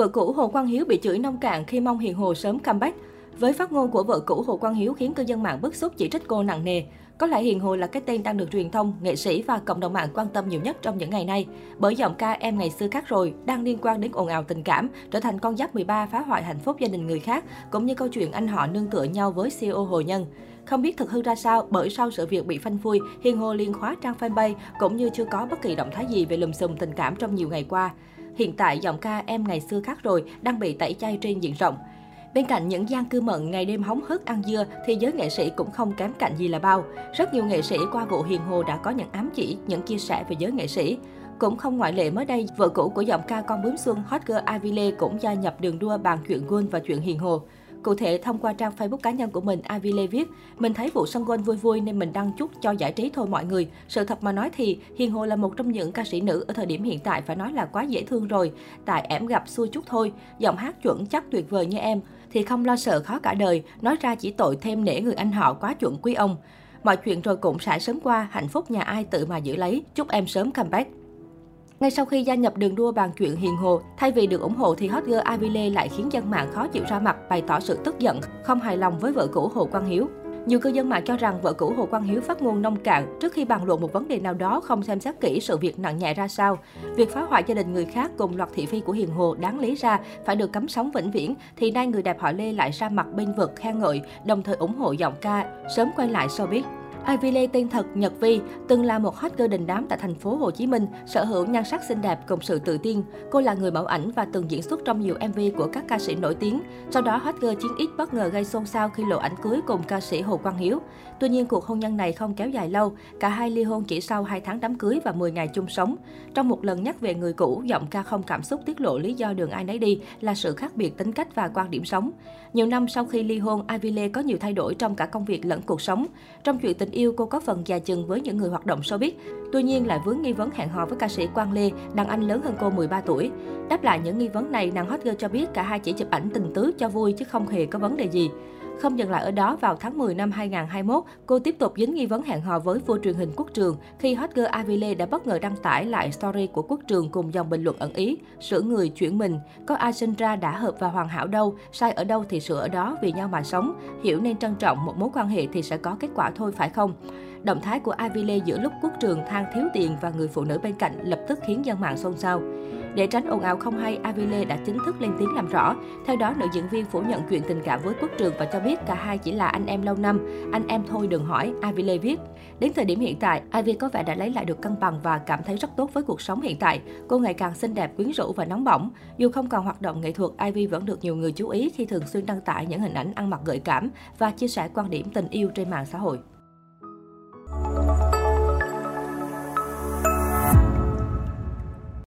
Vợ cũ Hồ Quang Hiếu bị chửi nông cạn khi mong Hiền Hồ sớm comeback. Với phát ngôn của vợ cũ Hồ Quang Hiếu khiến cư dân mạng bức xúc chỉ trích cô nặng nề. Có lẽ Hiền Hồ là cái tên đang được truyền thông, nghệ sĩ và cộng đồng mạng quan tâm nhiều nhất trong những ngày nay. Bởi giọng ca Em ngày xưa khác rồi đang liên quan đến ồn ào tình cảm, trở thành con giáp 13 phá hoại hạnh phúc gia đình người khác, cũng như câu chuyện anh họ nương tựa nhau với CEO Hồ Nhân. Không biết thực hư ra sao, bởi sau sự việc bị phanh phui, Hiền Hồ liên khóa trang fanpage cũng như chưa có bất kỳ động thái gì về lùm xùm tình cảm trong nhiều ngày qua. Hiện tại, giọng ca Em ngày xưa khác rồi đang bị tẩy chay trên diện rộng. Bên cạnh những gian cư mận ngày đêm hóng hớt ăn dưa thì giới nghệ sĩ cũng không kém cạnh gì là bao. Rất nhiều nghệ sĩ qua vụ Hiền Hồ đã có những ám chỉ, những chia sẻ về giới nghệ sĩ. Cũng không ngoại lệ mới đây, vợ cũ của giọng ca con bướm xuân hot girl Ivy Lê cũng gia nhập đường đua bàn chuyện Gun và chuyện Hiền Hồ. Cụ thể, thông qua trang Facebook cá nhân của mình, Ivy Lê viết, mình thấy vụ sân golf vui vui nên mình đăng chút cho giải trí thôi mọi người. Sự thật mà nói thì, Hiền Hồ là một trong những ca sĩ nữ ở thời điểm hiện tại phải nói là quá dễ thương rồi. Tại em gặp xui chút thôi, giọng hát chuẩn chắc tuyệt vời như em, thì không lo sợ khó cả đời, nói ra chỉ tội thêm nể người anh họ quá chuẩn quý ông. Mọi chuyện rồi cũng sẽ sớm qua, hạnh phúc nhà ai tự mà giữ lấy, chúc em sớm comeback. Ngay sau khi gia nhập đường đua bàn chuyện hiền hồ, thay vì được ủng hộ thì hot girl Ivy Lê lại khiến dân mạng khó chịu ra mặt, bày tỏ sự tức giận, không hài lòng với vợ cũ Hồ Quang Hiếu. Nhiều cư dân mạng cho rằng vợ cũ Hồ Quang Hiếu phát ngôn nông cạn trước khi bàn luận một vấn đề nào đó không xem xét kỹ sự việc nặng nhẹ ra sao. Việc phá hoại gia đình người khác cùng loạt thị phi của Hiền Hồ đáng lý ra phải được cấm sóng vĩnh viễn thì nay người đẹp họ Lê lại ra mặt bên vực khen ngợi, đồng thời ủng hộ giọng ca sớm quay lại showbiz. Ivy Lê tên thật Nhật Vi, từng là một hot girl đình đám tại thành phố Hồ Chí Minh, sở hữu nhan sắc xinh đẹp cùng sự tự tin. Cô là người mẫu ảnh và từng diễn xuất trong nhiều MV của các ca sĩ nổi tiếng. Sau đó hot girl chiến ít bất ngờ gây xôn xao khi lộ ảnh cưới cùng ca sĩ Hồ Quang Hiếu. Tuy nhiên cuộc hôn nhân này không kéo dài lâu, cả hai ly hôn chỉ sau 2 tháng đám cưới và 10 ngày chung sống. Trong một lần nhắc về người cũ, giọng ca không cảm xúc tiết lộ lý do đường ai nấy đi là sự khác biệt tính cách và quan điểm sống. Nhiều năm sau khi ly hôn, Ivy Lê có nhiều thay đổi trong cả công việc lẫn cuộc sống. Trong chuyện tình yêu, cô có phần già chừng với những người hoạt động showbiz. Tuy nhiên lại vướng nghi vấn hẹn hò với ca sĩ Quang Lê, đàn anh lớn hơn cô 13 tuổi. Đáp lại những nghi vấn này, nàng hot girl cho biết cả hai chỉ chụp ảnh tình tứ cho vui chứ không hề có vấn đề gì. Không dừng lại ở đó, vào tháng 10 năm 2021, cô tiếp tục dính nghi vấn hẹn hò với vua truyền hình Quốc Trường khi hot girl Avile đã bất ngờ đăng tải lại story của Quốc Trường cùng dòng bình luận ẩn ý, sửa người chuyển mình, có ai sinh ra đã hợp và hoàn hảo đâu, sai ở đâu thì sửa ở đó vì nhau mà sống, hiểu nên trân trọng một mối quan hệ thì sẽ có kết quả thôi phải không? Động thái của Avile giữa lúc Quốc Trường than thiếu tiền và người phụ nữ bên cạnh lập tức khiến dân mạng xôn xao. Để tránh ồn ào không hay, Avile đã chính thức lên tiếng làm rõ. Theo đó, nữ diễn viên phủ nhận chuyện tình cảm với Quốc Trường và cho biết cả hai chỉ là anh em lâu năm. Anh em thôi đừng hỏi, Avile viết. Đến thời điểm hiện tại, Ivy có vẻ đã lấy lại được cân bằng và cảm thấy rất tốt với cuộc sống hiện tại. Cô ngày càng xinh đẹp, quyến rũ và nóng bỏng. Dù không còn hoạt động nghệ thuật, Ivy vẫn được nhiều người chú ý khi thường xuyên đăng tải những hình ảnh ăn mặc gợi cảm và chia sẻ quan điểm tình yêu trên mạng xã hội.